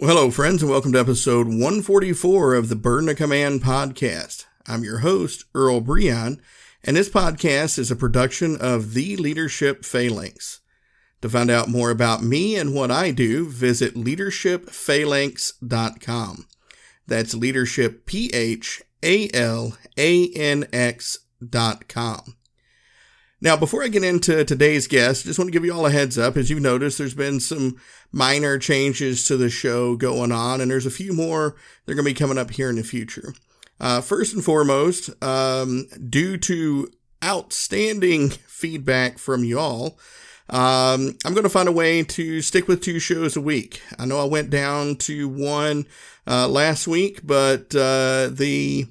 Well, hello, friends, and welcome to episode 144 of the Burden of Command podcast. I'm your host, Earl Breon, and this podcast is a production of The Leadership Phalanx. To find out more about me and what I do, visit leadershipphalanx.com. That's leadership, P H A L A N X.com. Now, before I get into today's guest, just want to give you all a heads up. As you've noticed, there's been some minor changes to the show going on, and there's a few more that are going to be coming up here in the future. Uh, first and foremost, um, due to outstanding feedback from y'all, um, I'm going to find a way to stick with two shows a week. I know I went down to one uh, last week, but uh, the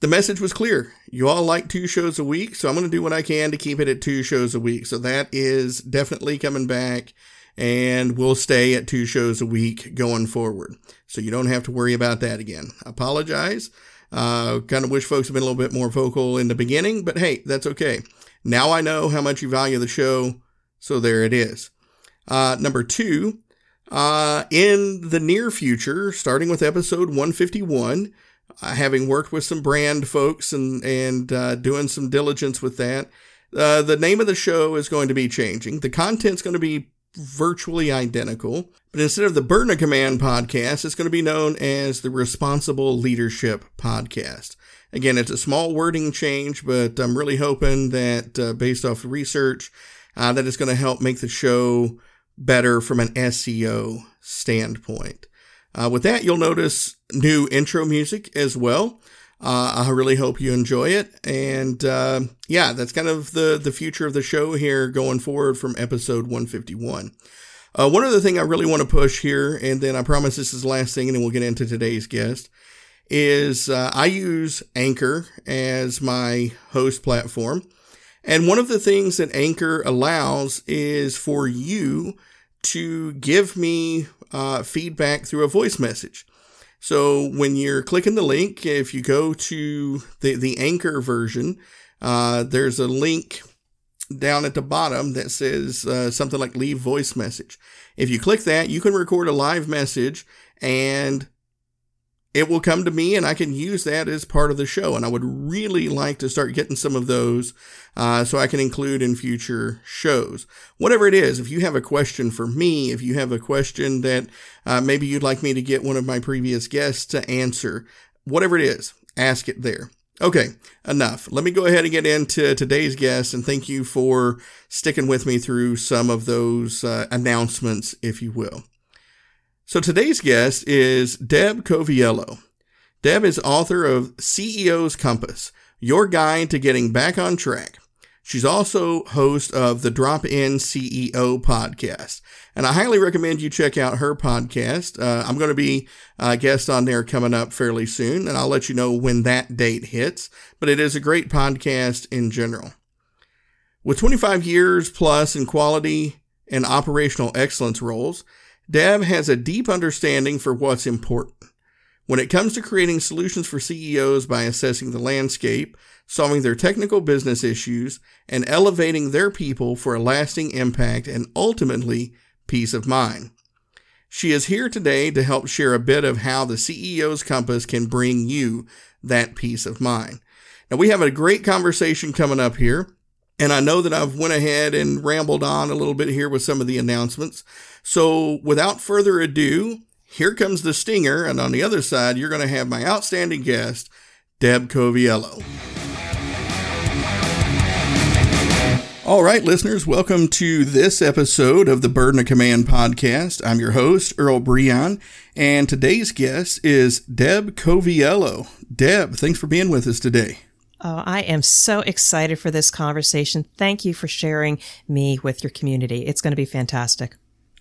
the message was clear. You all like two shows a week, so I'm going to do what I can to keep it at two shows a week. So that is definitely coming back, and we'll stay at two shows a week going forward. So you don't have to worry about that again. Apologize. Uh, kind of wish folks had been a little bit more vocal in the beginning, but hey, that's okay. Now I know how much you value the show, so there it is. Uh, number two, uh, in the near future, starting with episode 151, uh, having worked with some brand folks and and uh, doing some diligence with that, uh, the name of the show is going to be changing. The content's going to be virtually identical, but instead of the Burden of Command podcast, it's going to be known as the Responsible Leadership Podcast. Again, it's a small wording change, but I'm really hoping that uh, based off research, uh, that it's going to help make the show better from an SEO standpoint. Uh, with that, you'll notice new intro music as well. Uh, I really hope you enjoy it. And uh, yeah, that's kind of the, the future of the show here going forward from episode 151. Uh, one other thing I really want to push here, and then I promise this is the last thing, and then we'll get into today's guest, is uh, I use Anchor as my host platform. And one of the things that Anchor allows is for you to give me uh, feedback through a voice message. So when you're clicking the link, if you go to the, the Anchor version, uh, there's a link down at the bottom that says uh, something like leave voice message. If you click that, you can record a live message and it will come to me and I can use that as part of the show. And I would really like to start getting some of those uh, so I can include in future shows. Whatever it is, if you have a question for me, if you have a question that uh, maybe you'd like me to get one of my previous guests to answer, whatever it is, ask it there. Okay, enough. Let me go ahead and get into today's guest and thank you for sticking with me through some of those uh, announcements, if you will. So today's guest is Deb Coviello. Deb is author of CEO's Compass, Your Guide to Getting Back on Track. She's also host of the Drop In CEO podcast. And I highly recommend you check out her podcast. Uh, I'm going to be a guest on there coming up fairly soon, and I'll let you know when that date hits. But it is a great podcast in general. With 25 years plus in quality and operational excellence roles, Deb has a deep understanding for what's important. When it comes to creating solutions for CEOs by assessing the landscape, solving their technical business issues, and elevating their people for a lasting impact and ultimately peace of mind. She is here today to help share a bit of how the CEO's compass can bring you that peace of mind. Now, we have a great conversation coming up here. And I know that I've went ahead and rambled on a little bit here with some of the announcements. So without further ado, here comes the stinger. And on the other side, you're going to have my outstanding guest, Deb Coviello. All right, listeners, welcome to this episode of the Burden of Command podcast. I'm your host, Earl Breon, and today's guest is Deb Coviello. Deb, thanks for being with us today. Oh, I am so excited for this conversation. Thank you for sharing me with your community. It's going to be fantastic.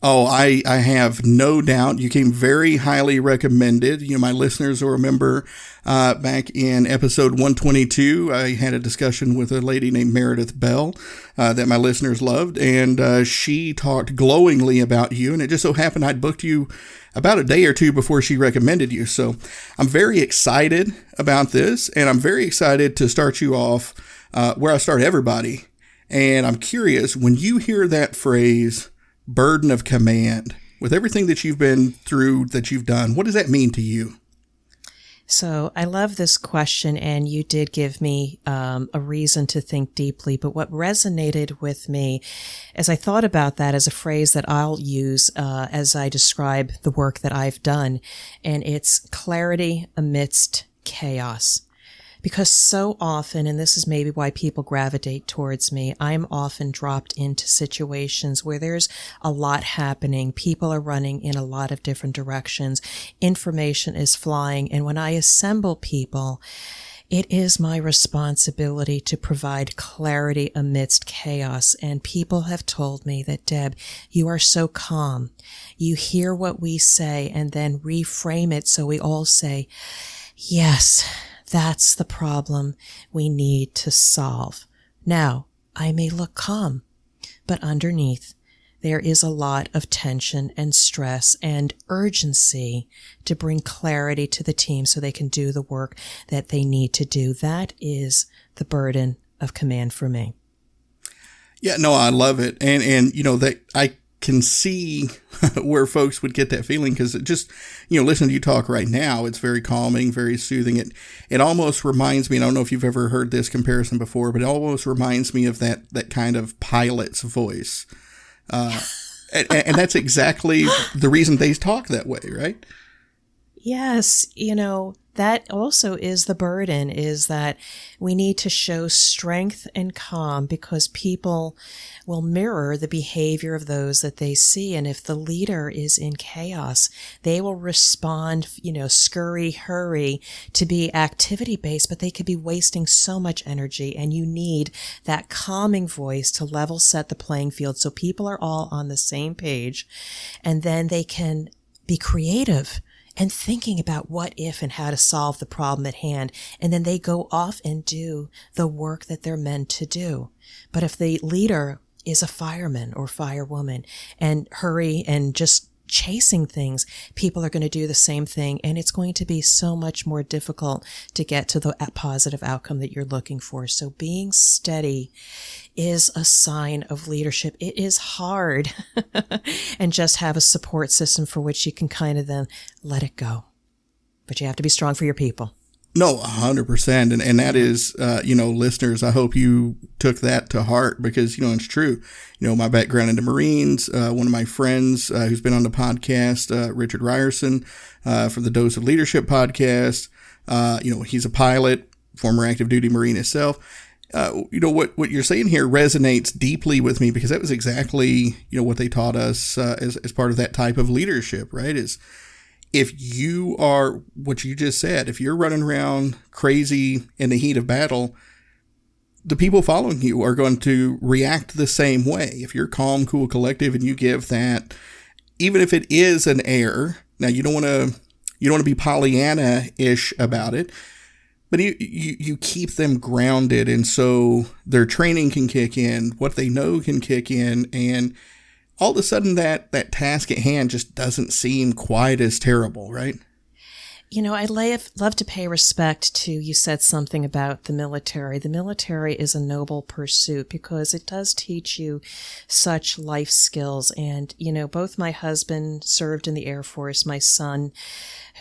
Oh, I, I have no doubt. You came very highly recommended. You know, my listeners will remember uh, back in episode 122, I had a discussion with a lady named Meredith Bell uh, that my listeners loved, and uh, she talked glowingly about you. And it just so happened I'd booked you about a day or two before she recommended you. So I'm very excited about this, and I'm very excited to start you off uh, where I start everybody. And I'm curious when you hear that phrase, burden of command, with everything that you've been through, that you've done, what does that mean to you? So I love this question, and you did give me um, a reason to think deeply. But what resonated with me as I thought about that as a phrase that I'll use uh, as I describe the work that I've done, and it's clarity amidst chaos because so often, and this is maybe why people gravitate towards me, I'm often dropped into situations where there's a lot happening. People are running in a lot of different directions. Information is flying. And when I assemble people, it is my responsibility to provide clarity amidst chaos. And people have told me that, Deb, you are so calm. You hear what we say and then reframe it so we all say, yes, that's the problem we need to solve. Now, I may look calm, but underneath, there is a lot of tension and stress and urgency to bring clarity to the team so they can do the work that they need to do. That is the burden of command for me. Yeah, no, I love it. And, and, you know, that I can see where folks would get that feeling because it just, you know, listen to you talk right now. It's very calming, very soothing. It it almost reminds me. I don't know if you've ever heard this comparison before, but it almost reminds me of that that kind of pilot's voice. Uh, and, and that's exactly the reason they talk that way, right? Yes, you know, that also is the burden is that we need to show strength and calm because people will mirror the behavior of those that they see. And if the leader is in chaos, they will respond, you know, scurry, hurry to be activity based, but they could be wasting so much energy. And you need that calming voice to level set the playing field so people are all on the same page and then they can be creative and thinking about what if and how to solve the problem at hand. And then they go off and do the work that they're meant to do. But if the leader is a fireman or firewoman and hurry and just chasing things, people are going to do the same thing. And it's going to be so much more difficult to get to the positive outcome that you're looking for. So being steady is a sign of leadership. It is hard and just have a support system for which you can kind of then let it go. But you have to be strong for your people. No, hundred percent, and and that is, uh, you know, listeners. I hope you took that to heart because you know it's true. You know, my background in the Marines. Uh, one of my friends uh, who's been on the podcast, uh, Richard Rierson, uh, from the Dose of Leadership podcast. Uh, you know, he's a pilot, former active duty Marine himself. you know what what you're saying here resonates deeply with me because that was exactly you know what they taught us as as part of that type of leadership. Right? Is if you are what you just said, if you're running around crazy in the heat of battle, the people following you are going to react the same way. If you're calm, cool, collective, and you give that, even if it is an error, now you don't want to you don't want to be Pollyanna ish about it, but you, you you keep them grounded, and so their training can kick in, what they know can kick in, and all of a sudden that that task at hand just doesn't seem quite as terrible, right? You know, I love to pay respect to you said something about the military. The military is a noble pursuit because it does teach you such life skills. And, you know, both my husband served in the Air Force, my son,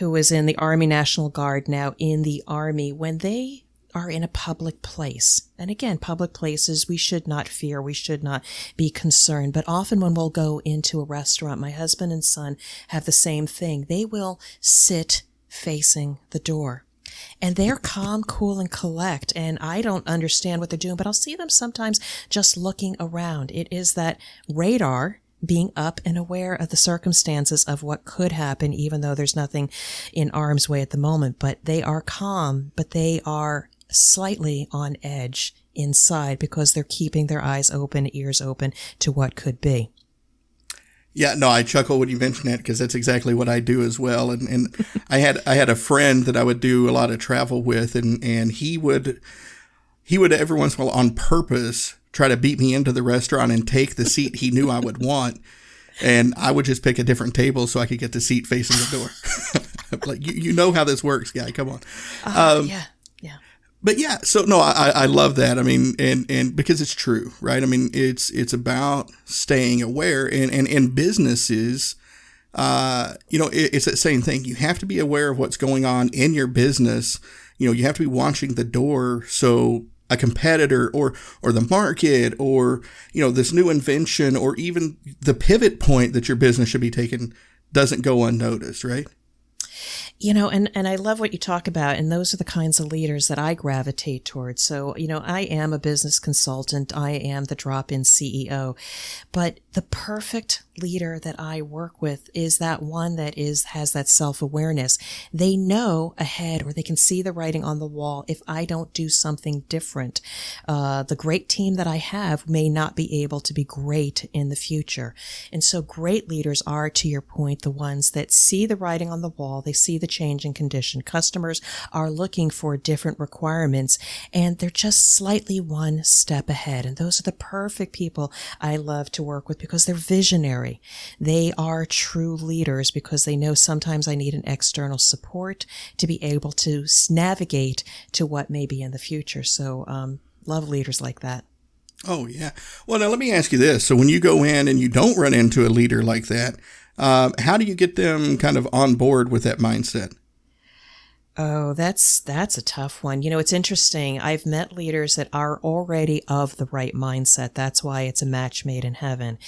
who was in the Army National Guard, now in the Army, when they are in a public place. And again, public places, we should not fear, we should not be concerned. But often when we'll go into a restaurant, my husband and son have the same thing. They will sit facing the door. And they're calm, cool, and collect. And I don't understand what they're doing, but I'll see them sometimes just looking around. It is that radar being up and aware of the circumstances of what could happen, even though there's nothing in arm's way at the moment. But they are calm, but they are slightly on edge inside because they're keeping their eyes open, ears open to what could be. Yeah, no, I chuckle when you mention that because that's exactly what I do as well. And and I had I had a friend that I would do a lot of travel with, and and he would he would every once in a while on purpose try to beat me into the restaurant and take the seat he knew I would want. And I would just pick a different table so I could get the seat facing the door. like you, you know how this works, guy. Come on. Uh, um, yeah, yeah. But yeah, so no, I, I love that. I mean, and and because it's true, right? I mean, it's it's about staying aware, and and in businesses, uh, you know, it, it's that same thing. You have to be aware of what's going on in your business. You know, you have to be watching the door so a competitor or or the market or you know this new invention or even the pivot point that your business should be taking doesn't go unnoticed, right? You know, and, and I love what you talk about, and those are the kinds of leaders that I gravitate towards. So, you know, I am a business consultant. I am the drop in CEO, but the perfect leader that I work with is that one that is, has that self awareness. They know ahead or they can see the writing on the wall if I don't do something different. Uh, the great team that I have may not be able to be great in the future. And so great leaders are, to your point, the ones that see the writing on the wall. They see the change in condition. Customers are looking for different requirements and they're just slightly one step ahead. And those are the perfect people I love to work with because they're visionary. They are true leaders because they know sometimes I need an external support to be able to navigate to what may be in the future. So, um, love leaders like that. Oh, yeah. Well, now let me ask you this. So, when you go in and you don't run into a leader like that, uh, how do you get them kind of on board with that mindset? Oh, that's that's a tough one. You know, it's interesting. I've met leaders that are already of the right mindset. That's why it's a match made in heaven.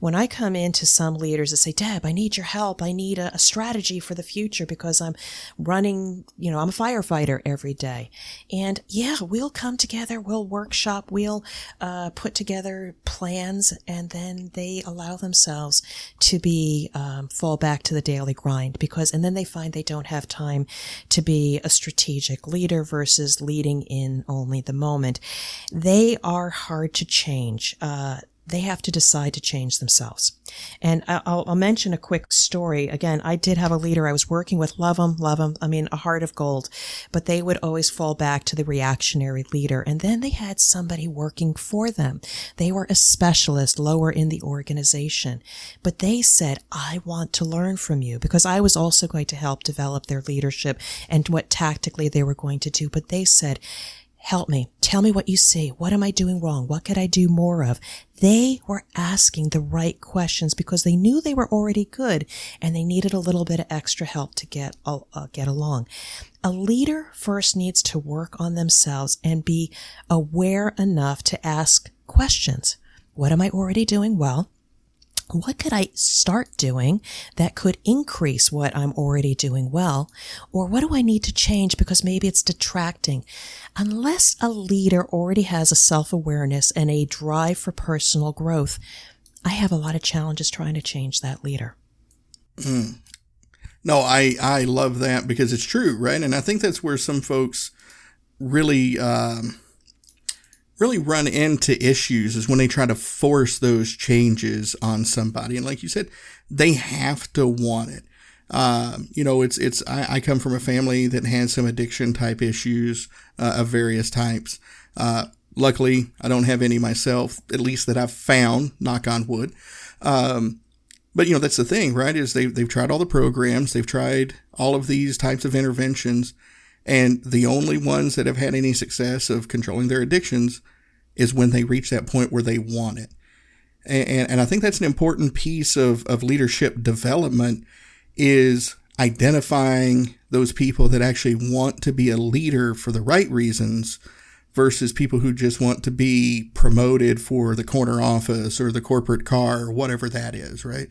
When I come into some leaders that say, "Deb, I need your help. I need a, a strategy for the future because I'm running, you know, I'm a firefighter every day." And yeah, we'll come together, we'll workshop, we'll uh, put together plans, and then they allow themselves to be um, fall back to the daily grind because, and then they find they don't have time to be be a strategic leader versus leading in only the moment. They are hard to change. Uh, they have to decide to change themselves. And I'll, I'll, mention a quick story. Again, I did have a leader I was working with, love them, love them. I mean, a heart of gold, but they would always fall back to the reactionary leader. And then they had somebody working for them. They were a specialist lower in the organization, but they said, I want to learn from you because I was also going to help develop their leadership and what tactically they were going to do. But they said, Help me. Tell me what you see. What am I doing wrong? What could I do more of? They were asking the right questions because they knew they were already good and they needed a little bit of extra help to get, uh, get along. A leader first needs to work on themselves and be aware enough to ask questions. What am I already doing well? What could I start doing that could increase what I'm already doing well? Or what do I need to change because maybe it's detracting? Unless a leader already has a self awareness and a drive for personal growth, I have a lot of challenges trying to change that leader. Mm. No, I, I love that because it's true, right? And I think that's where some folks really, um, really run into issues is when they try to force those changes on somebody. And like you said, they have to want it. Um, you know, it's, it's, I, I, come from a family that has some addiction type issues uh, of various types. Uh, luckily, I don't have any myself, at least that I've found, knock on wood. Um, but you know, that's the thing, right? Is they, they've tried all the programs, they've tried all of these types of interventions, and the only ones that have had any success of controlling their addictions is when they reach that point where they want it. And, and I think that's an important piece of, of leadership development is identifying those people that actually want to be a leader for the right reasons versus people who just want to be promoted for the corner office or the corporate car or whatever that is, right?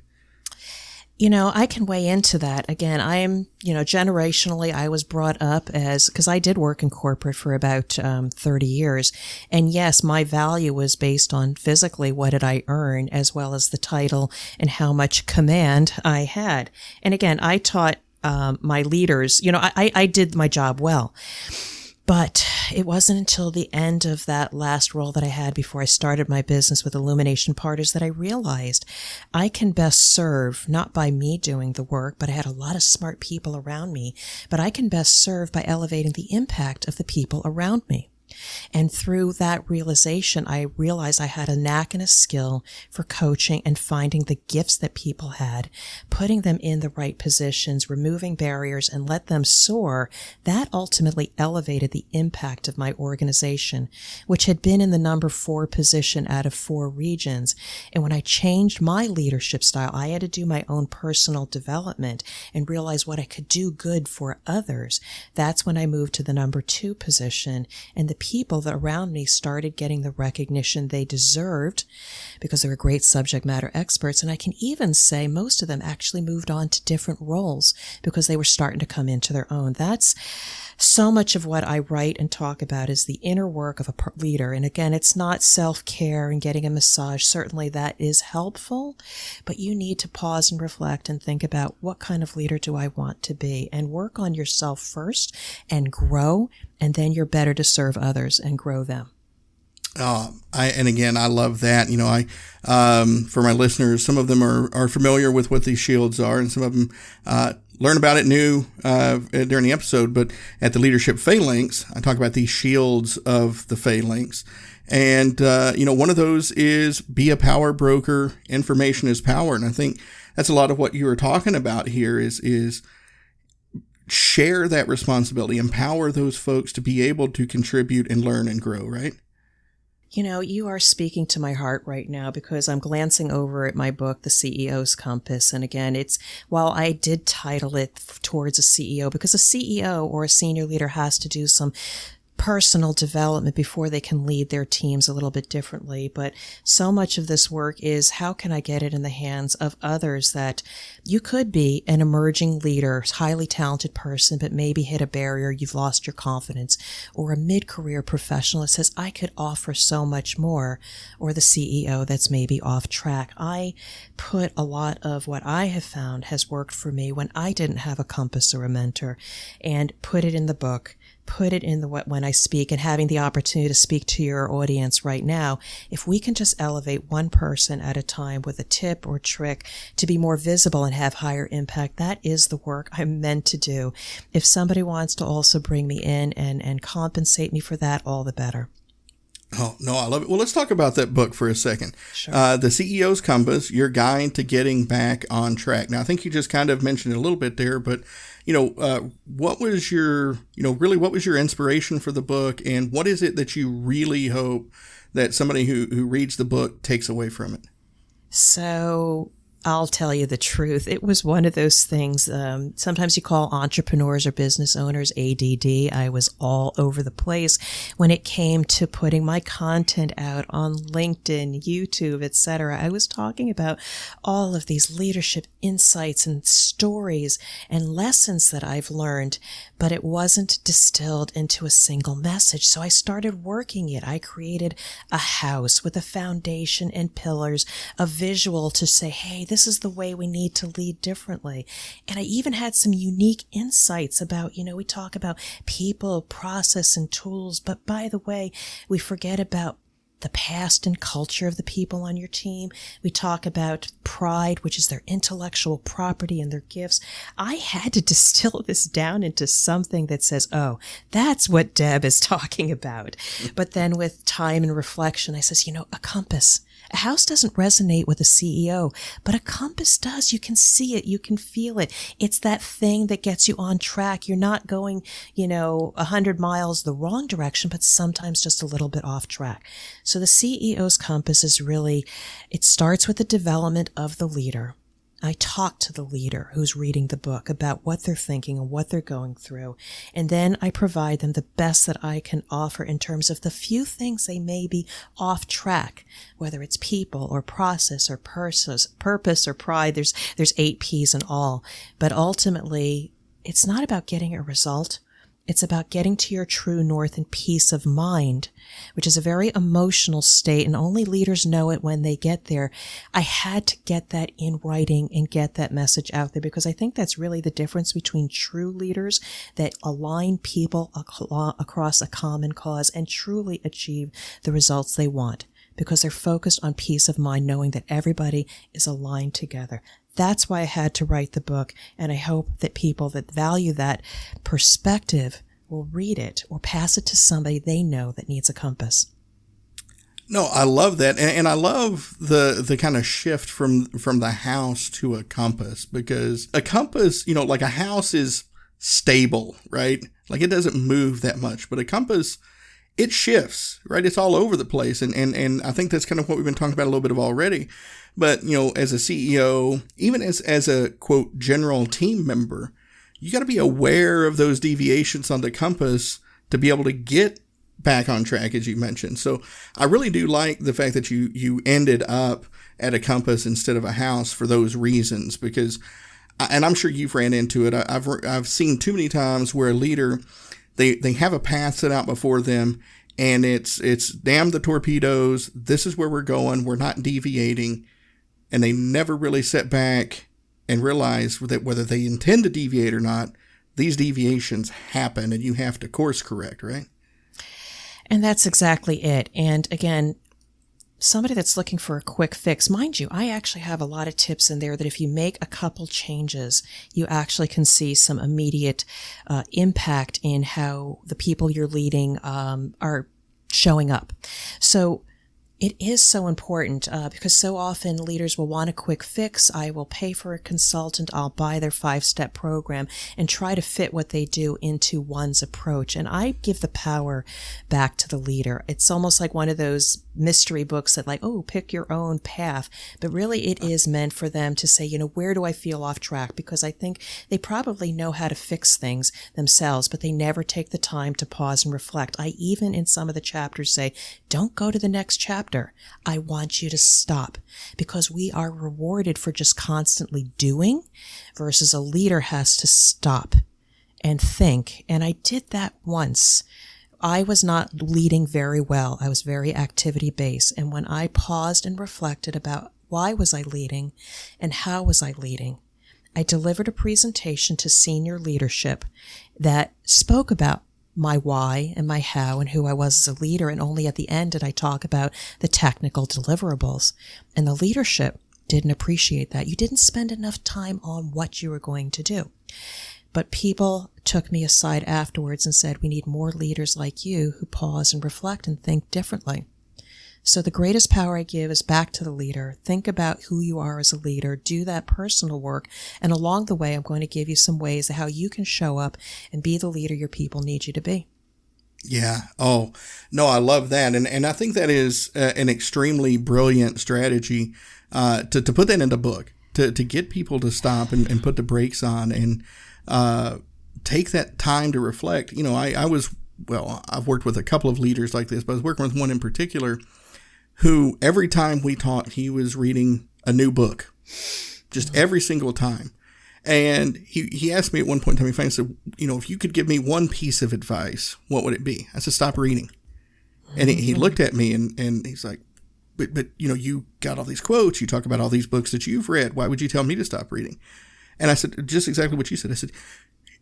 You know, I can weigh into that. Again, I'm, you know, generationally, I was brought up as, because I did work in corporate for about um, 30 years. And yes, my value was based on physically what did I earn, as well as the title and how much command I had. And again, I taught um, my leaders, you know, I, I did my job well. But it wasn't until the end of that last role that I had before I started my business with Illumination Partners that I realized I can best serve not by me doing the work, but I had a lot of smart people around me, but I can best serve by elevating the impact of the people around me. And through that realization, I realized I had a knack and a skill for coaching and finding the gifts that people had, putting them in the right positions, removing barriers and let them soar. That ultimately elevated the impact of my organization, which had been in the number four position out of four regions. And when I changed my leadership style, I had to do my own personal development and realize what I could do good for others. That's when I moved to the number two position and the people that around me started getting the recognition they deserved because they were great subject matter experts. And I can even say most of them actually moved on to different roles because they were starting to come into their own. That's so much of what I write and talk about is the inner work of a leader. And again, it's not self care and getting a massage. Certainly that is helpful, but you need to pause and reflect and think about what kind of leader do I want to be and work on yourself first and grow. And then you're better to serve others and grow them. Uh, I and again, I love that. You know, I um, for my listeners, some of them are are familiar with what these shields are, and some of them uh, learn about it new uh, during the episode. But at the leadership phalanx, I talk about these shields of the phalanx, and uh, you know, one of those is be a power broker. Information is power, and I think that's a lot of what you were talking about here. Is is share that responsibility, empower those folks to be able to contribute and learn and grow. Right. You know, you are speaking to my heart right now because I'm glancing over at my book, The CEO's Compass. And again, it's while I did title it towards a CEO because a CEO or a senior leader has to do some personal development before they can lead their teams a little bit differently. But so much of this work is how can I get it in the hands of others that you could be an emerging leader, highly talented person, but maybe hit a barrier, you've lost your confidence, or a mid-career professional that says, I could offer so much more, or the CEO that's maybe off track. I put a lot of what I have found has worked for me when I didn't have a compass or a mentor and put it in the book put it in the when I speak and having the opportunity to speak to your audience right now, if we can just elevate one person at a time with a tip or trick to be more visible and have higher impact, that is the work I'm meant to do. If somebody wants to also bring me in and, and compensate me for that, all the better. Oh, no, I love it. Well, let's talk about that book for a second. Sure. Uh, the CEO's Compass, Your Guide to Getting Back on Track. Now, I think you just kind of mentioned it a little bit there, but you know, uh, what was your, you know, really what was your inspiration for the book, and what is it that you really hope that somebody who who reads the book takes away from it? So I'll tell you the truth. It was one of those things. Um, sometimes you call entrepreneurs or business owners ADD. I was all over the place when it came to putting my content out on LinkedIn, YouTube, etc. I was talking about all of these leadership insights and stories and lessons that I've learned, but it wasn't distilled into a single message. So I started working it. I created a house with a foundation and pillars, a visual to say, Hey, this is the way we need to lead differently. And I even had some unique insights about, you know, we talk about people, process and tools, but by the way, we forget about the past and culture of the people on your team. We talk about pride, which is their intellectual property and their gifts. I had to distill this down into something that says, oh, that's what Deb is talking about. Mm-hmm. But then with time and reflection, I says, you know, a compass. A house doesn't resonate with a CEO, but a compass does. You can see it. You can feel it. It's that thing that gets you on track. You're not going, you know, a hundred miles the wrong direction, but sometimes just a little bit off track. So the CEO's compass is really, it starts with the development of the leader I talk to the leader who's reading the book about what they're thinking and what they're going through. And then I provide them the best that I can offer in terms of the few things they may be off track, whether it's people or process or purpose, purpose or pride. There's, there's eight P's in all. But ultimately, it's not about getting a result. It's about getting to your true north and peace of mind, which is a very emotional state and only leaders know it when they get there. I had to get that in writing and get that message out there because I think that's really the difference between true leaders that align people across a common cause and truly achieve the results they want because they're focused on peace of mind, knowing that everybody is aligned together. That's why I had to write the book. And I hope that people that value that perspective will read it or pass it to somebody they know that needs a compass. No, I love that, and, and, I love the the kind of shift from from the house to a compass because a compass, you know, like a house is stable, right? Like it doesn't move that much, but a compass it shifts, right? It's all over the place. And, and, and I think that's kind of what we've been talking about a little bit of already. But, you know, as a CEO, even as, as a quote, general team member, you got to be aware of those deviations on the compass to be able to get back on track, as you mentioned. So I really do like the fact that you, you ended up at a compass instead of a house for those reasons, because, and I'm sure you've ran into it. I've, I've seen too many times where a leader, they they have a path set out before them and it's it's damn the torpedoes this is where we're going we're not deviating and they never really set back and realize that whether they intend to deviate or not these deviations happen and you have to course correct right and that's exactly it and again somebody that's looking for a quick fix, mind you, I actually have a lot of tips in there that if you make a couple changes, you actually can see some immediate uh, impact in how the people you're leading um, are showing up. So it is so important uh, because so often leaders will want a quick fix. I will pay for a consultant. I'll buy their five step program and try to fit what they do into one's approach. And I give the power back to the leader. It's almost like one of those mystery books that like, oh, pick your own path. But really it is meant for them to say, you know, where do I feel off track? Because I think they probably know how to fix things themselves, but they never take the time to pause and reflect. I even in some of the chapters say, don't go to the next chapter. I want you to stop because we are rewarded for just constantly doing versus a leader has to stop and think. And I did that once. I was not leading very well. I was very activity based. And when I paused and reflected about why was I leading and how was I leading, I delivered a presentation to senior leadership that spoke about my why and my how and who I was as a leader. And only at the end did I talk about the technical deliverables. And the leadership didn't appreciate that. You didn't spend enough time on what you were going to do. But people took me aside afterwards and said, we need more leaders like you who pause and reflect and think differently. So the greatest power I give is back to the leader. Think about who you are as a leader. Do that personal work. And along the way, I'm going to give you some ways of how you can show up and be the leader your people need you to be. Yeah. Oh, no, I love that. And, and I think that is uh, an extremely brilliant strategy uh, to, to put that in a book, to, to get people to stop and, and put the brakes on and uh, take that time to reflect. You know, I, I was, well, I've worked with a couple of leaders like this, but I was working with one in particular who every time we talked, he was reading a new book, just every single time. And he, he asked me at one point in time, he said, you know, if you could give me one piece of advice, what would it be? I said, stop reading. And he, he mm-hmm. looked at me and, and he's like, but, but, you know, you got all these quotes. You talk about all these books that you've read. Why would you tell me to stop reading? And I said, just exactly what you said. I said,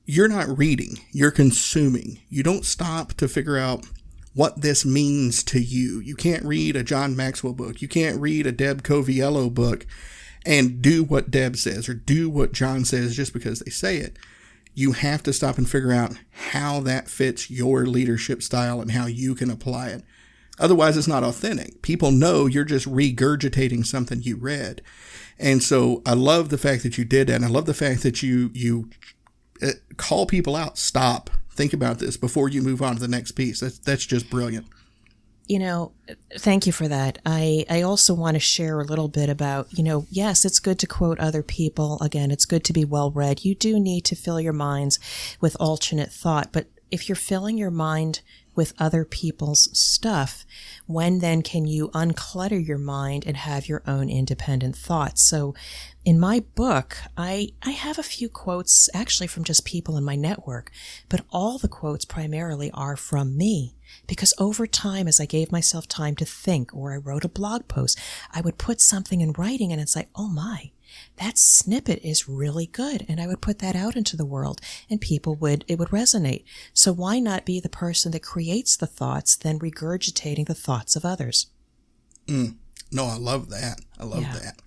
you're not reading, you're consuming. You don't stop to figure out what this means to you. You can't read a John Maxwell book. You can't read a Deb Coviello book and do what Deb says or do what John says just because they say it. You have to stop and figure out how that fits your leadership style and how you can apply it. Otherwise, it's not authentic. People know you're just regurgitating something you read. And so I love the fact that you did that. And I love the fact that you, you uh, call people out, stop, think about this before you move on to the next piece. That's that's just brilliant. you know, thank you for that. I, I also want to share a little bit about, you know, yes, it's good to quote other people. Again, it's good to be well read. You do need to fill your minds with alternate thought, but if you're filling your mind with other people's stuff, when then can you unclutter your mind and have your own independent thoughts? So in my book, I, I have a few quotes actually from just people in my network, but all the quotes primarily are from me. Because over time, as I gave myself time to think or I wrote a blog post, I would put something in writing and it's like, oh my, that snippet is really good. And I would put that out into the world and people would, it would resonate. So why not be the person that creates the thoughts, then regurgitating the thoughts of others? Mm. No, I love that. I love yeah. that.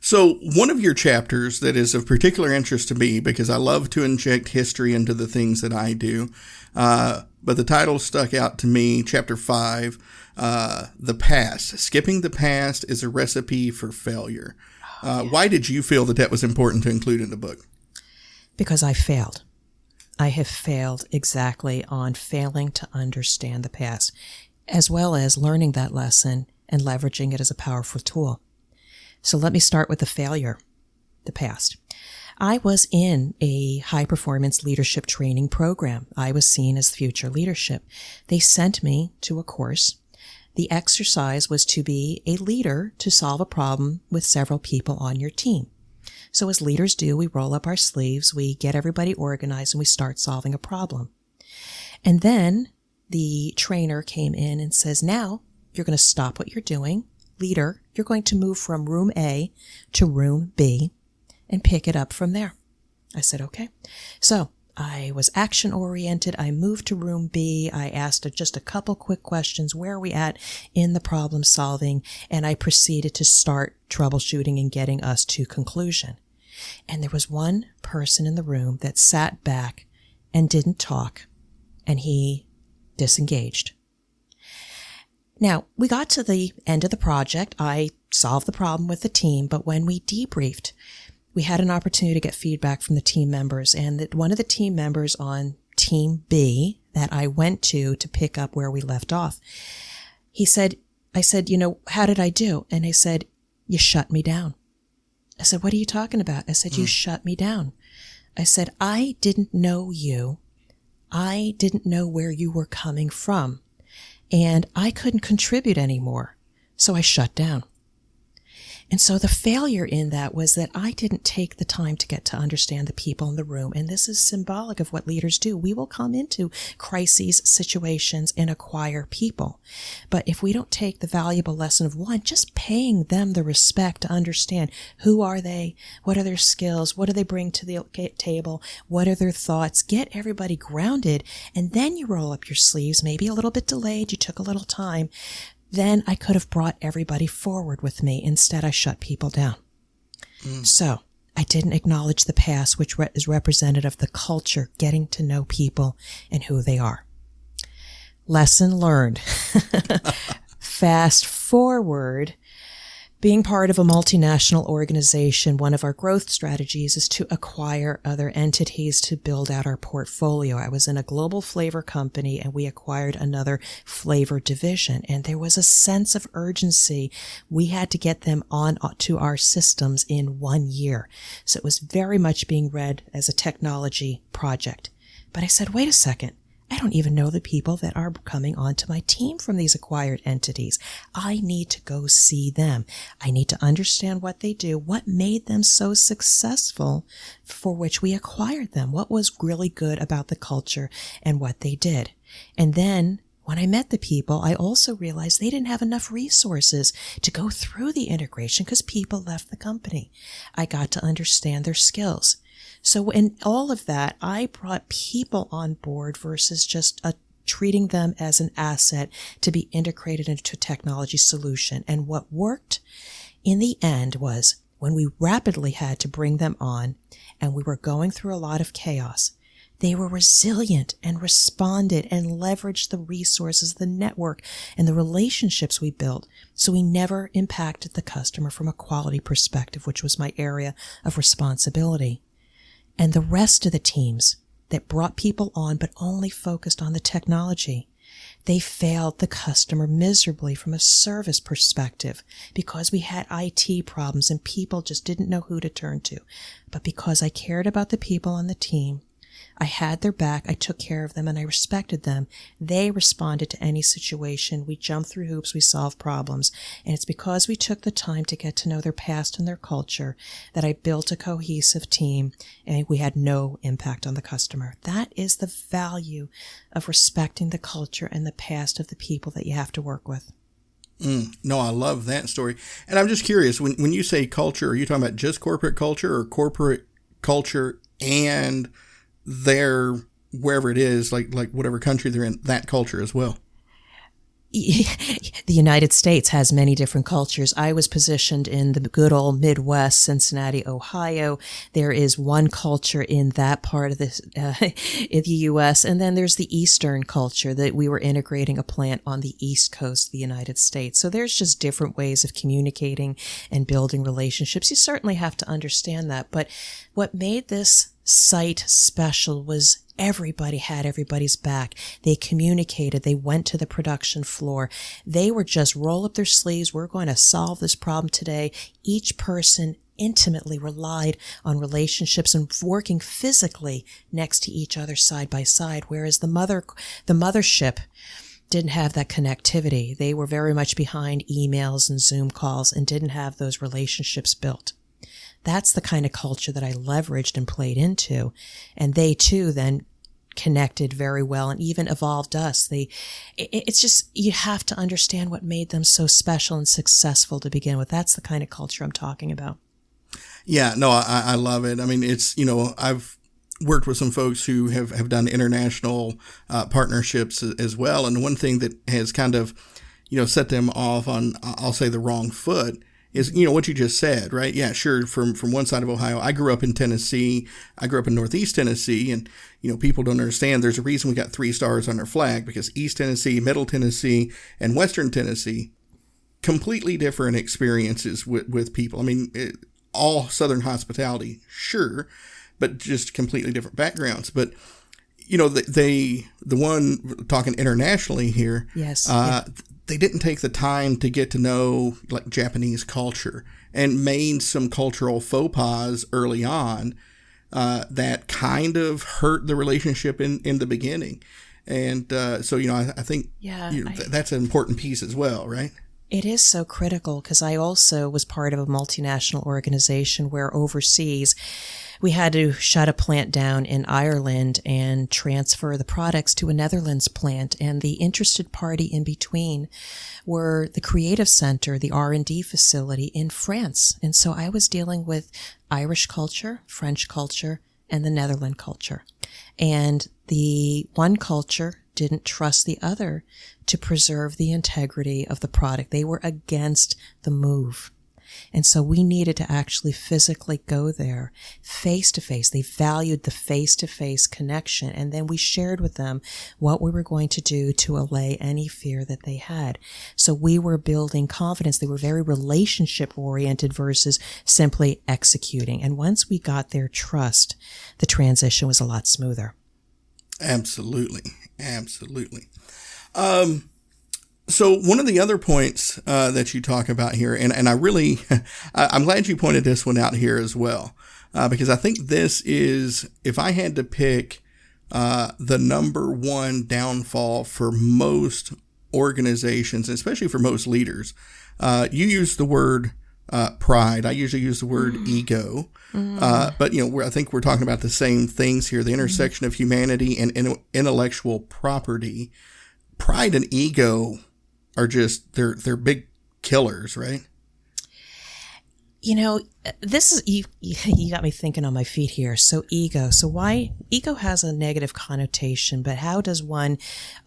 So, one of your chapters that is of particular interest to me because I love to inject history into the things that I do, uh, but the title stuck out to me, chapter five, uh, The Past. Skipping the past is a recipe for failure. Uh, why did you feel that that was important to include in the book? Because I failed. I have failed exactly on failing to understand the past, as well as learning that lesson and leveraging it as a powerful tool. So let me start with the failure, the past. I was in a high performance leadership training program. I was seen as future leadership. They sent me to a course the exercise was to be a leader to solve a problem with several people on your team. So as leaders do, we roll up our sleeves, we get everybody organized, and we start solving a problem. And then the trainer came in and says, now you're going to stop what you're doing. Leader, you're going to move from room A to room B and pick it up from there. I said, okay. So I was action oriented. I moved to room B. I asked just a couple quick questions. Where are we at in the problem solving? And I proceeded to start troubleshooting and getting us to conclusion. And there was one person in the room that sat back and didn't talk and he disengaged. Now, we got to the end of the project. I solved the problem with the team, but when we debriefed, we had an opportunity to get feedback from the team members and that one of the team members on team B that I went to to pick up where we left off, he said, I said, you know, how did I do? And he said, you shut me down. I said, what are you talking about? I said, you mm. shut me down. I said, I didn't know you. I didn't know where you were coming from and I couldn't contribute anymore. So I shut down. And so the failure in that was that I didn't take the time to get to understand the people in the room. And this is symbolic of what leaders do. We will come into crises, situations, and acquire people. But if we don't take the valuable lesson of one, just paying them the respect to understand who are they? What are their skills? What do they bring to the table? What are their thoughts? Get everybody grounded. And then you roll up your sleeves, maybe a little bit delayed. You took a little time, then I could have brought everybody forward with me. Instead, I shut people down. Mm. So I didn't acknowledge the past, which re- is representative of the culture, getting to know people and who they are. Lesson learned. Fast forward being part of a multinational organization, one of our growth strategies is to acquire other entities to build out our portfolio. I was in a global flavor company and we acquired another flavor division and there was a sense of urgency. We had to get them on uh, to our systems in one year. So it was very much being read as a technology project. But I said, wait a second. I don't even know the people that are coming onto my team from these acquired entities. I need to go see them. I need to understand what they do, what made them so successful for which we acquired them, what was really good about the culture and what they did. And then when I met the people, I also realized they didn't have enough resources to go through the integration because people left the company. I got to understand their skills. So in all of that, I brought people on board versus just a treating them as an asset to be integrated into a technology solution. And what worked in the end was when we rapidly had to bring them on and we were going through a lot of chaos, they were resilient and responded and leveraged the resources, the network and the relationships we built. So we never impacted the customer from a quality perspective, which was my area of responsibility and the rest of the teams that brought people on but only focused on the technology. They failed the customer miserably from a service perspective because we had IT problems and people just didn't know who to turn to. But because I cared about the people on the team, I had their back, I took care of them, and I respected them. They responded to any situation. We jumped through hoops, we solved problems. And it's because we took the time to get to know their past and their culture that I built a cohesive team and we had no impact on the customer. That is the value of respecting the culture and the past of the people that you have to work with. Mm, no, I love that story. And I'm just curious when, when you say culture, are you talking about just corporate culture or corporate culture and their wherever it is, like like whatever country they're in, that culture as well. the United States has many different cultures. I was positioned in the good old Midwest, Cincinnati, Ohio. There is one culture in that part of the, uh, the U.S. And then there's the Eastern culture that we were integrating a plant on the East Coast of the United States. So there's just different ways of communicating and building relationships. You certainly have to understand that. But what made this site special was everybody had everybody's back. They communicated. They went to the production floor. They were just roll up their sleeves. We're going to solve this problem today. Each person intimately relied on relationships and working physically next to each other side by side. Whereas the mother, the mothership, didn't have that connectivity. They were very much behind emails and Zoom calls and didn't have those relationships built. That's the kind of culture that I leveraged and played into. And they too then connected very well and even evolved us. They, it's just, you have to understand what made them so special and successful to begin with. That's the kind of culture I'm talking about. Yeah, no, I, I love it. I mean, it's, you know, I've, worked with some folks who have, have done international uh, partnerships as well. And one thing that has kind of, you know, set them off on, I'll say the wrong foot is you know what you just said, right? Yeah, sure. From from one side of Ohio, I grew up in Tennessee. I grew up in Northeast Tennessee, and you know people don't understand. There's a reason we got three stars on our flag because East Tennessee, Middle Tennessee, and Western Tennessee, completely different experiences with with people. I mean, it, all Southern hospitality, sure, but just completely different backgrounds. But you know, they, they the one talking internationally here. Yes. Uh, yeah they didn't take the time to get to know like Japanese culture and made some cultural faux pas early on uh, that kind of hurt the relationship in, in the beginning. And uh, so, you know, I, I think yeah, you know, th- that's an important piece as well, right? It is so critical because I also was part of a multinational organization where overseas we had to shut a plant down in Ireland and transfer the products to a Netherlands plant. And the interested party in between were the creative center, the R&D facility in France. And so I was dealing with Irish culture, French culture, and the Netherlands culture. And the one culture didn't trust the other to preserve the integrity of the product. They were against the move. And so we needed to actually physically go there face to face. They valued the face to face connection. And then we shared with them what we were going to do to allay any fear that they had. So we were building confidence. They were very relationship oriented versus simply executing. And once we got their trust, the transition was a lot smoother. Absolutely. Absolutely. Um, so one of the other points uh, that you talk about here, and, and I really, I'm glad you pointed this one out here as well, uh, because I think this is, if I had to pick uh, the number one downfall for most organizations, especially for most leaders, uh, you use the word uh, pride. I usually use the word mm. ego, mm. but you know, I think we're talking about the same things here: the intersection mm. of humanity and, and intellectual property. Pride and ego are just they're they're big killers, right? You know, this is you. You got me thinking on my feet here. So ego. So why ego has a negative connotation, but how does one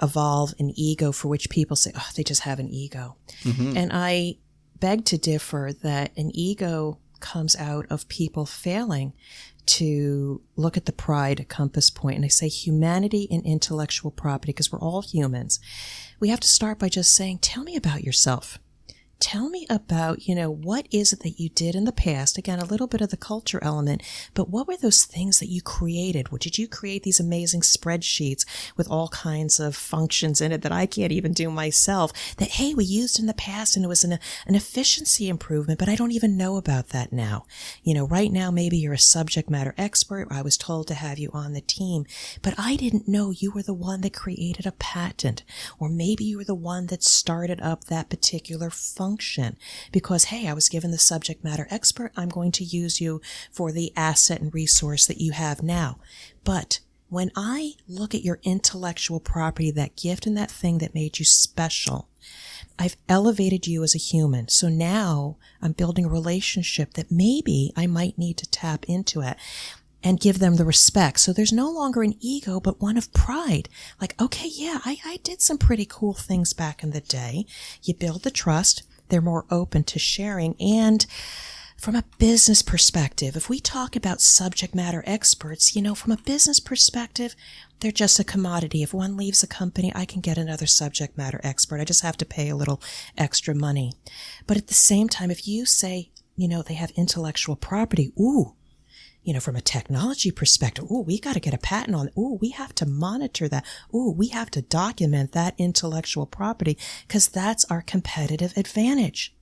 evolve an ego for which people say, "Oh, they just have an ego"? Mm-hmm. And I beg to differ that an ego comes out of people failing to look at the pride compass point and I say humanity and intellectual property because we're all humans we have to start by just saying, Tell me about yourself. Tell me about, you know, what is it that you did in the past? Again, a little bit of the culture element, but what were those things that you created? What did you create these amazing spreadsheets with all kinds of functions in it that I can't even do myself that, hey, we used in the past and it was an, an efficiency improvement, but I don't even know about that now. You know, right now, maybe you're a subject matter expert. I was told to have you on the team, but I didn't know you were the one that created a patent, or maybe you were the one that started up that particular function because, hey, I was given the subject matter expert. I'm going to use you for the asset and resource that you have now. But when I look at your intellectual property, that gift and that thing that made you special, I've elevated you as a human. So now I'm building a relationship that maybe I might need to tap into it and give them the respect. So there's no longer an ego, but one of pride. Like, okay, yeah, I, I did some pretty cool things back in the day. You build the trust. They're more open to sharing. And from a business perspective, if we talk about subject matter experts, you know, from a business perspective, they're just a commodity. If one leaves a company, I can get another subject matter expert. I just have to pay a little extra money. But at the same time, if you say, you know, they have intellectual property, ooh, you know, from a technology perspective, oh, we got to get a patent on, oh, we have to monitor that. Oh, we have to document that intellectual property because that's our competitive advantage.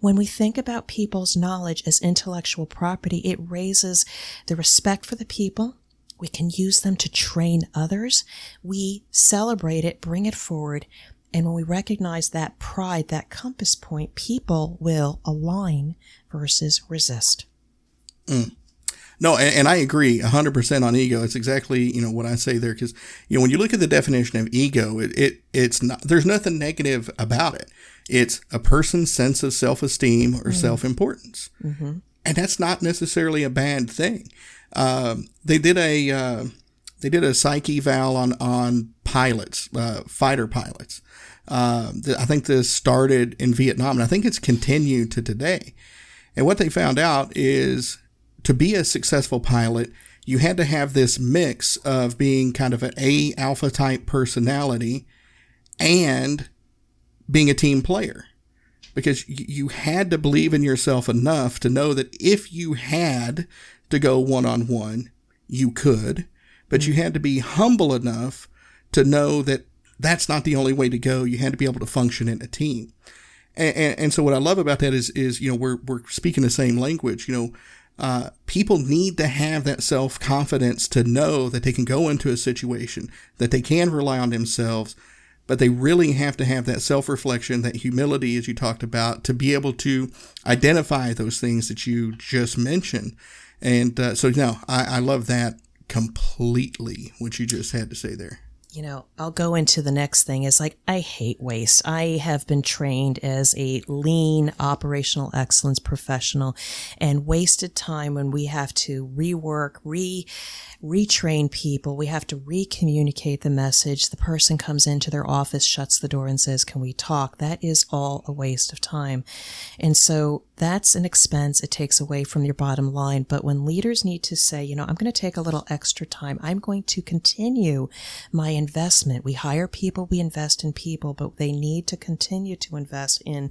When we think about people's knowledge as intellectual property, it raises the respect for the people. We can use them to train others. We celebrate it, bring it forward. And when we recognize that pride, that compass point, people will align versus resist. Mm. No, and, and, I agree 100% on ego. It's exactly, you know, what I say there. Cause, you know, when you look at the definition of ego, it, it it's not, there's nothing negative about it. It's a person's sense of self-esteem or mm-hmm. self-importance. Mm-hmm. And that's not necessarily a bad thing. Um, they did a, uh, they did a psych eval on, on pilots, uh, fighter pilots. Uh, I think this started in Vietnam and I think it's continued to today. And what they found out is to be a successful pilot, you had to have this mix of being kind of an A alpha type personality and being a team player. Because you had to believe in yourself enough to know that if you had to go one on one, you could, but you mm-hmm. had to be humble enough to know that that's not the only way to go. You had to be able to function in a team. And, and, and, so what I love about that is, is, you know, we're, we're speaking the same language. You know, uh, people need to have that self confidence to know that they can go into a situation, that they can rely on themselves, but they really have to have that self reflection, that humility, as you talked about, to be able to identify those things that you just mentioned. And uh, so, no, I, I love that completely, what you just had to say there you know, I'll go into the next thing is like, I hate waste. I have been trained as a lean operational excellence professional and wasted time when we have to rework, re, retrain people. We have to re-communicate the message. The person comes into their office, shuts the door and says, can we talk? That is all a waste of time. And so that's an expense it takes away from your bottom line. But when leaders need to say, you know, I'm going to take a little extra time. I'm going to continue my investment. We hire people, we invest in people, but they need to continue to invest in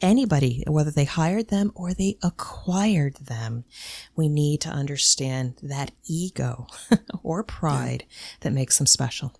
anybody, whether they hired them or they acquired them. We need to understand that ego or pride yeah. that makes them special.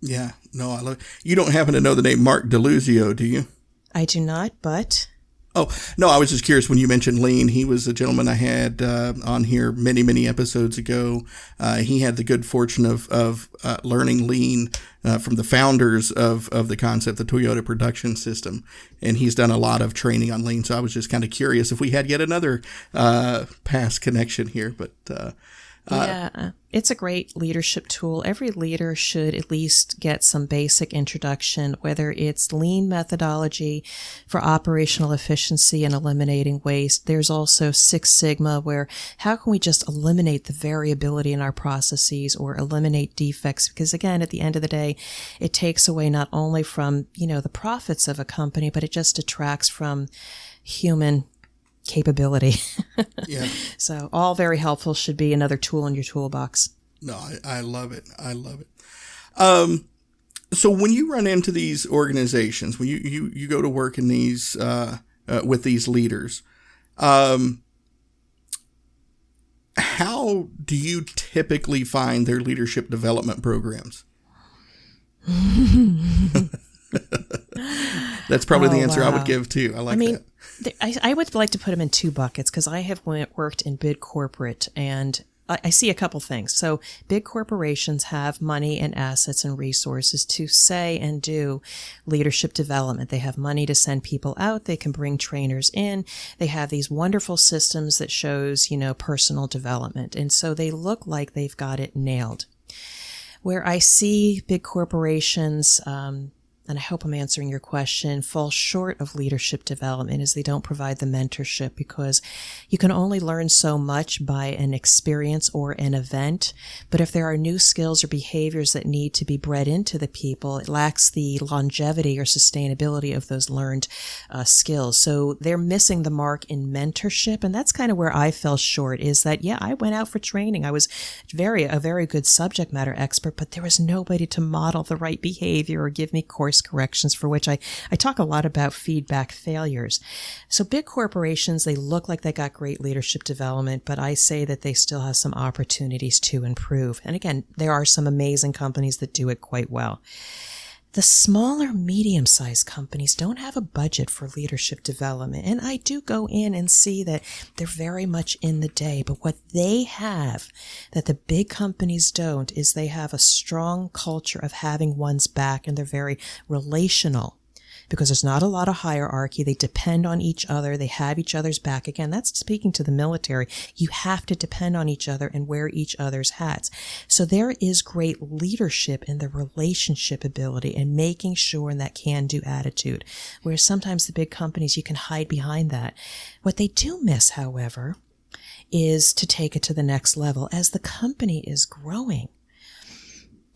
Yeah, no, I love. You don't happen to know the name Mark DeLuzio, do you? I do not, but Oh, no, I was just curious when you mentioned Lean. He was a gentleman I had uh, on here many, many episodes ago. Uh, he had the good fortune of, of uh, learning Lean uh, from the founders of, of the concept, the Toyota production system. And he's done a lot of training on Lean. So I was just kind of curious if we had yet another uh, past connection here. But uh, yeah, it's a great leadership tool. Every leader should at least get some basic introduction, whether it's lean methodology for operational efficiency and eliminating waste. There's also Six Sigma, where how can we just eliminate the variability in our processes or eliminate defects? Because again, at the end of the day, it takes away not only from, you know, the profits of a company, but it just detracts from human capability. yeah. So all very helpful should be another tool in your toolbox. No, I, I love it. I love it. Um, So when you run into these organizations, when you you, you go to work in these uh, uh, with these leaders, um, how do you typically find their leadership development programs? That's probably oh, the answer wow. I would give too. I like I mean, that. I, I would like to put them in two buckets because I have worked in big corporate and I see a couple things. So big corporations have money and assets and resources to say and do leadership development. They have money to send people out. They can bring trainers in. They have these wonderful systems that shows, you know, personal development. And so they look like they've got it nailed. Where I see big corporations, um, and I hope I'm answering your question, fall short of leadership development is they don't provide the mentorship because you can only learn so much by an experience or an event. But if there are new skills or behaviors that need to be bred into the people, it lacks the longevity or sustainability of those learned uh, skills. So they're missing the mark in mentorship. And that's kind of where I fell short is that, yeah, I went out for training. I was very, a very good subject matter expert, but there was nobody to model the right behavior or give me course course corrections for which I, I talk a lot about feedback failures. So big corporations, they look like they got great leadership development, but I say that they still have some opportunities to improve. And again, there are some amazing companies that do it quite well. The smaller, medium sized companies don't have a budget for leadership development. And I do go in and see that they're very much in the day. But what they have that the big companies don't is they have a strong culture of having one's back and they're very relational because there's not a lot of hierarchy. They depend on each other. They have each other's back. Again, that's speaking to the military. You have to depend on each other and wear each other's hats. So there is great leadership in the relationship ability and making sure in that can do attitude. Whereas sometimes the big companies, you can hide behind that. What they do miss, however, is to take it to the next level as the company is growing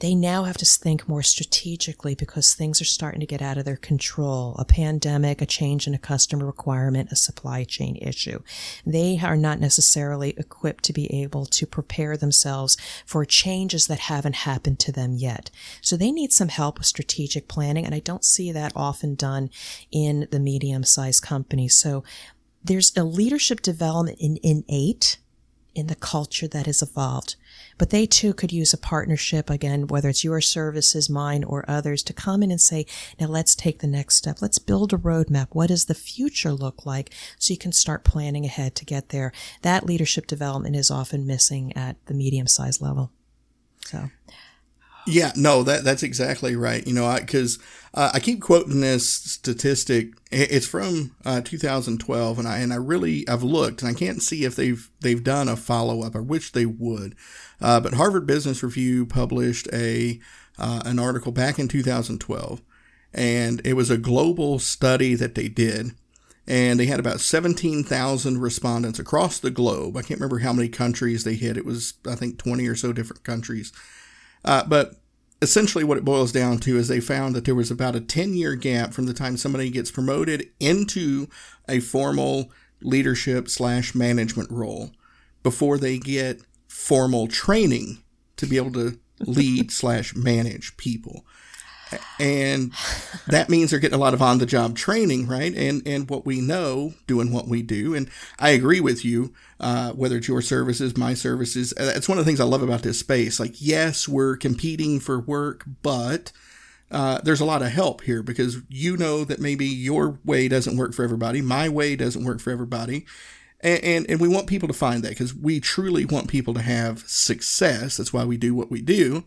they now have to think more strategically because things are starting to get out of their control. A pandemic, a change in a customer requirement, a supply chain issue. They are not necessarily equipped to be able to prepare themselves for changes that haven't happened to them yet. So they need some help with strategic planning. And I don't see that often done in the medium sized companies. So there's a leadership development in innate in the culture that has evolved. But they too could use a partnership again, whether it's your services, mine, or others, to come in and say, now let's take the next step. Let's build a roadmap. What does the future look like? So you can start planning ahead to get there. That leadership development is often missing at the medium sized level. So. Yeah, no, that that's exactly right. You know, because uh, I keep quoting this statistic. It's from uh, 2012, and I and I really I've looked, and I can't see if they've they've done a follow up. I wish they would. Uh, but Harvard Business Review published a uh, an article back in 2012, and it was a global study that they did. And they had about 17,000 respondents across the globe. I can't remember how many countries they hit. It was, I think, 20 or so different countries. Uh, but essentially, what it boils down to is they found that there was about a 10 year gap from the time somebody gets promoted into a formal leadership slash management role before they get formal training to be able to lead slash manage people and that means they're getting a lot of on the job training, right? And and what we know, doing what we do, and I agree with you. Uh, whether it's your services, my services, that's one of the things I love about this space. Like, yes, we're competing for work, but uh, there's a lot of help here because you know that maybe your way doesn't work for everybody, my way doesn't work for everybody. And, and, and we want people to find that because we truly want people to have success. That's why we do what we do.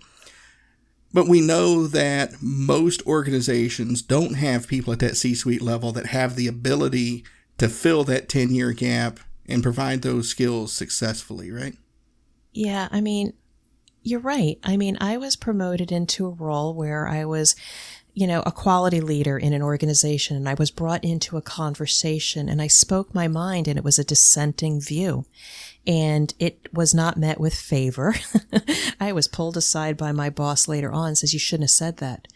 But we know that most organizations don't have people at that C suite level that have the ability to fill that 10 year gap and provide those skills successfully, right? Yeah, I mean, you're right. I mean, I was promoted into a role where I was you know, a quality leader in an organization and I was brought into a conversation and I spoke my mind and it was a dissenting view and it was not met with favor. I was pulled aside by my boss later on says you shouldn't have said that.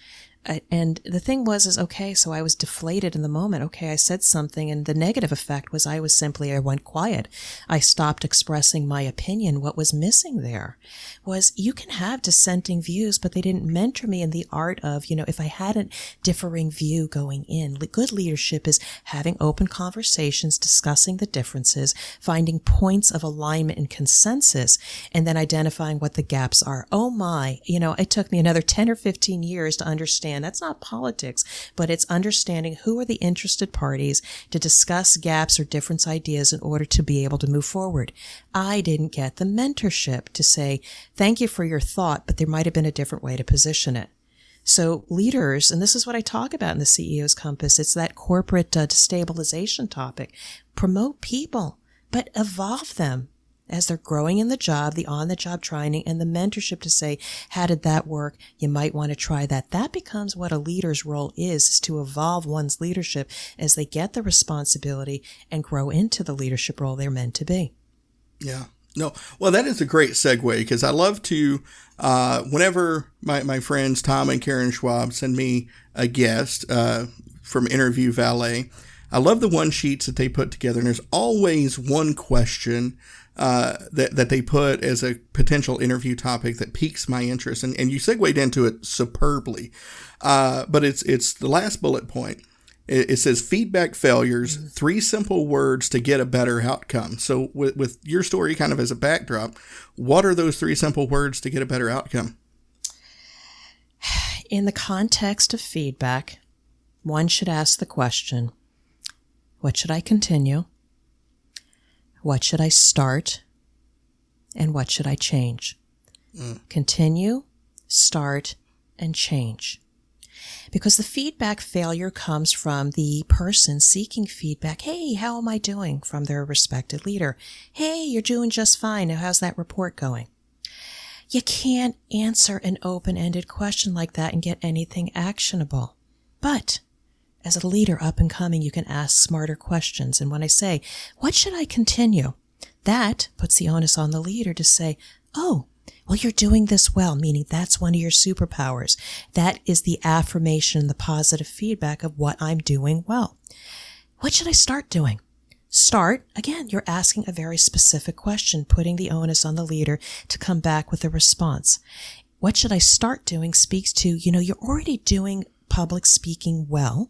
And the thing was, is okay. So I was deflated in the moment. Okay. I said something and the negative effect was I was simply, I went quiet. I stopped expressing my opinion. What was missing there was you can have dissenting views, but they didn't mentor me in the art of, you know, if I had a differing view going in, good leadership is having open conversations, discussing the differences, finding points of alignment and consensus, and then identifying what the gaps are. Oh my, you know, it took me another 10 or 15 years to understand that's not politics, but it's understanding who are the interested parties to discuss gaps or different ideas in order to be able to move forward. I didn't get the mentorship to say, thank you for your thought, but there might have been a different way to position it. So leaders, and this is what I talk about in the CEO's compass, it's that corporate uh, destabilization topic. Promote people, but evolve them as they're growing in the job, the on the job training and the mentorship to say, how did that work? You might want to try that. That becomes what a leader's role is, is to evolve one's leadership as they get the responsibility and grow into the leadership role they're meant to be. Yeah. No, well, that is a great segue because I love to, uh, whenever my, my friends Tom and Karen Schwab send me a guest uh, from Interview Valet, I love the one sheets that they put together, and there's always one question uh, that that they put as a potential interview topic that piques my interest, and, and you segued into it superbly. Uh, but it's it's the last bullet point. It, it says feedback failures, mm-hmm. three simple words to get a better outcome. So with with your story kind of as a backdrop, what are those three simple words to get a better outcome? In the context of feedback, one should ask the question, what should I continue? What should I start? And what should I change? Mm. Continue, start, and change. Because the feedback failure comes from the person seeking feedback. Hey, how am I doing? From their respected leader. Hey, you're doing just fine. Now, how's that report going? You can't answer an open ended question like that and get anything actionable. But as a leader up and coming, you can ask smarter questions. And when I say, what should I continue? That puts the onus on the leader to say, oh, well, you're doing this well, meaning that's one of your superpowers. That is the affirmation, the positive feedback of what I'm doing well. What should I start doing? Start, again, you're asking a very specific question, putting the onus on the leader to come back with a response. What should I start doing speaks to, you know, you're already doing public speaking well.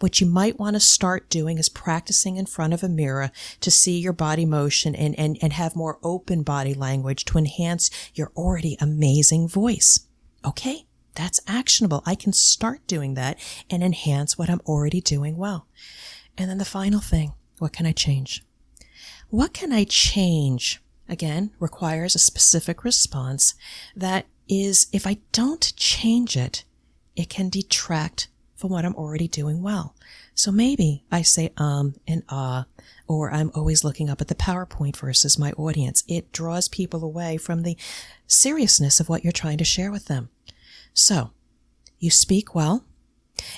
What you might want to start doing is practicing in front of a mirror to see your body motion and, and, and have more open body language to enhance your already amazing voice. Okay. That's actionable. I can start doing that and enhance what I'm already doing well. And then the final thing, what can I change? What can I change? Again, requires a specific response that is, if I don't change it, it can detract from what I'm already doing well. So maybe I say um and ah, or I'm always looking up at the PowerPoint versus my audience. It draws people away from the seriousness of what you're trying to share with them. So you speak well.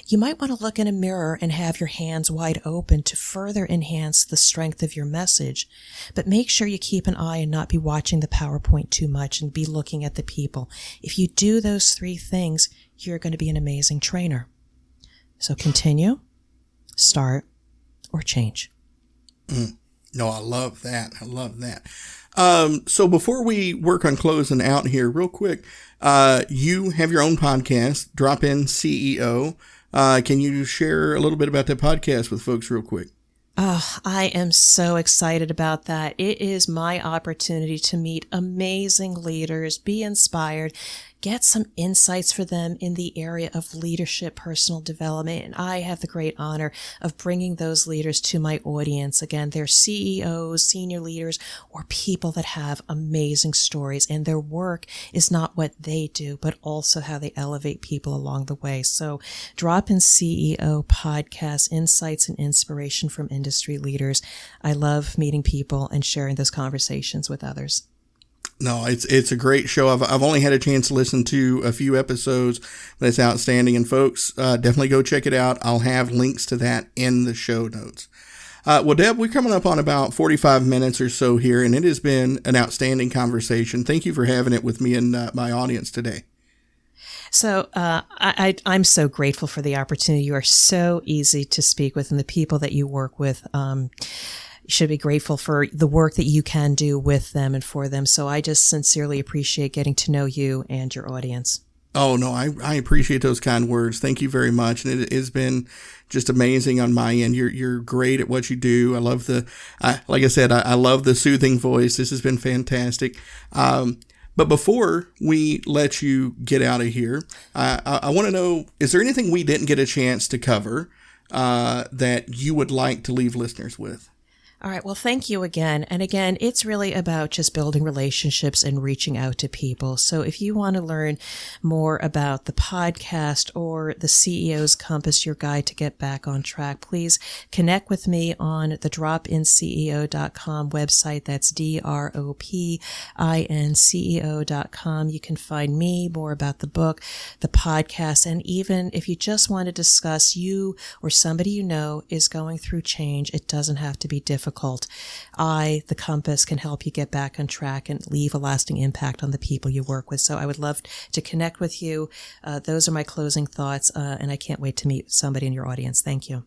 You might want to look in a mirror and have your hands wide open to further enhance the strength of your message. But make sure you keep an eye and not be watching the PowerPoint too much and be looking at the people. If you do those three things, you're going to be an amazing trainer. So continue, start, or change. Mm. No, I love that. I love that. Um, so before we work on closing out here, real quick, uh, you have your own podcast, Drop In CEO. Uh, can you share a little bit about that podcast with folks, real quick? Oh, I am so excited about that. It is my opportunity to meet amazing leaders, be inspired, get some insights for them in the area of leadership, personal development. And I have the great honor of bringing those leaders to my audience. Again, they're CEOs, senior leaders, or people that have amazing stories and their work is not what they do, but also how they elevate people along the way. So drop in CEO podcast, insights and inspiration from industry leaders. I love meeting people and sharing those conversations with others. No, it's it's a great show. I've, I've only had a chance to listen to a few episodes, but it's outstanding. And folks, uh, definitely go check it out. I'll have links to that in the show notes. Uh, well, Deb, we're coming up on about 45 minutes or so here, and it has been an outstanding conversation. Thank you for having it with me and uh, my audience today. So uh, I, am so grateful for the opportunity. You are so easy to speak with, and the people that you work with. Um, should be grateful for the work that you can do with them and for them. So I just sincerely appreciate getting to know you and your audience. Oh no, I, I appreciate those kind words. Thank you very much. And it has been just amazing on my end. You're you're great at what you do. I love the, I, like I said, I, I love the soothing voice. This has been fantastic. Um, but before we let you get out of here, I, I, I want to know: is there anything we didn't get a chance to cover uh, that you would like to leave listeners with? All right. Well, thank you again. And again, it's really about just building relationships and reaching out to people. So if you want to learn more about the podcast or the CEO's Compass, your guide to get back on track, please connect with me on the dropinceo.com website. That's D-R-O-P-I-N-C-E-O.com. You can find me more about the book, the podcast, and even if you just want to discuss you or somebody you know is going through change, it doesn't have to be difficult difficult, I, the compass, can help you get back on track and leave a lasting impact on the people you work with. So I would love to connect with you. Uh, those are my closing thoughts, uh, and I can't wait to meet somebody in your audience. Thank you.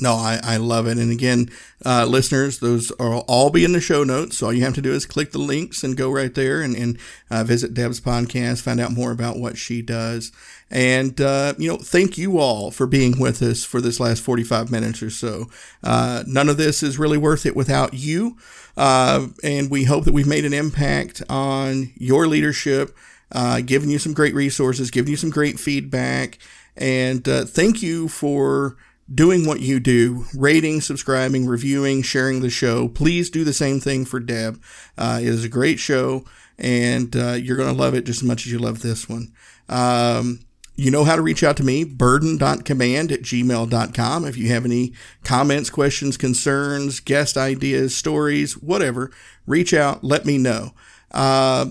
No, I, I love it. And again, uh, listeners, those are all be in the show notes. So all you have to do is click the links and go right there and, and uh, visit Deb's podcast, find out more about what she does. And, uh, you know, thank you all for being with us for this last 45 minutes or so. Uh, none of this is really worth it without you. Uh, and we hope that we've made an impact on your leadership, uh, giving you some great resources, giving you some great feedback. And thank you for doing what you do, rating, subscribing, reviewing, sharing the show. Please do the same thing for Deb. Uh, it is a great show, and uh, you're going to love it just as much as you love this one. Um, you know how to reach out to me, burden.command at gmail.com. If you have any comments, questions, concerns, guest ideas, stories, whatever, reach out, let me know. Uh,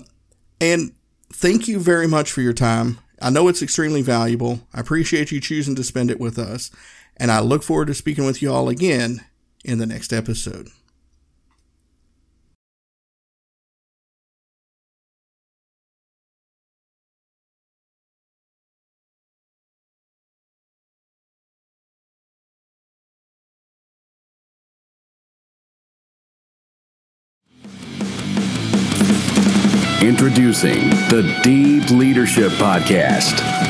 and thank you very much for your time. I know it's extremely valuable. I appreciate you choosing to spend it with us and I look forward to speaking with you all again in the next episode. Introducing the Deep Leadership Podcast.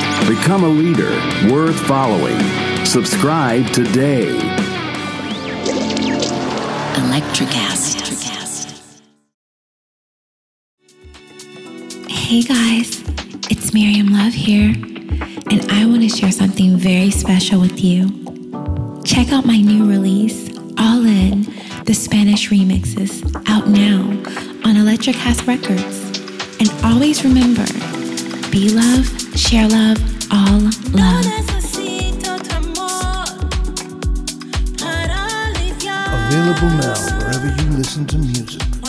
Become a leader worth following. Subscribe today. Electricast. Hey guys, it's Miriam Love here, and I want to share something very special with you. Check out my new release, All In, the Spanish remixes, out now on Electric Electricast Records. And always remember, be love, share love, all love. Available now wherever you listen to music.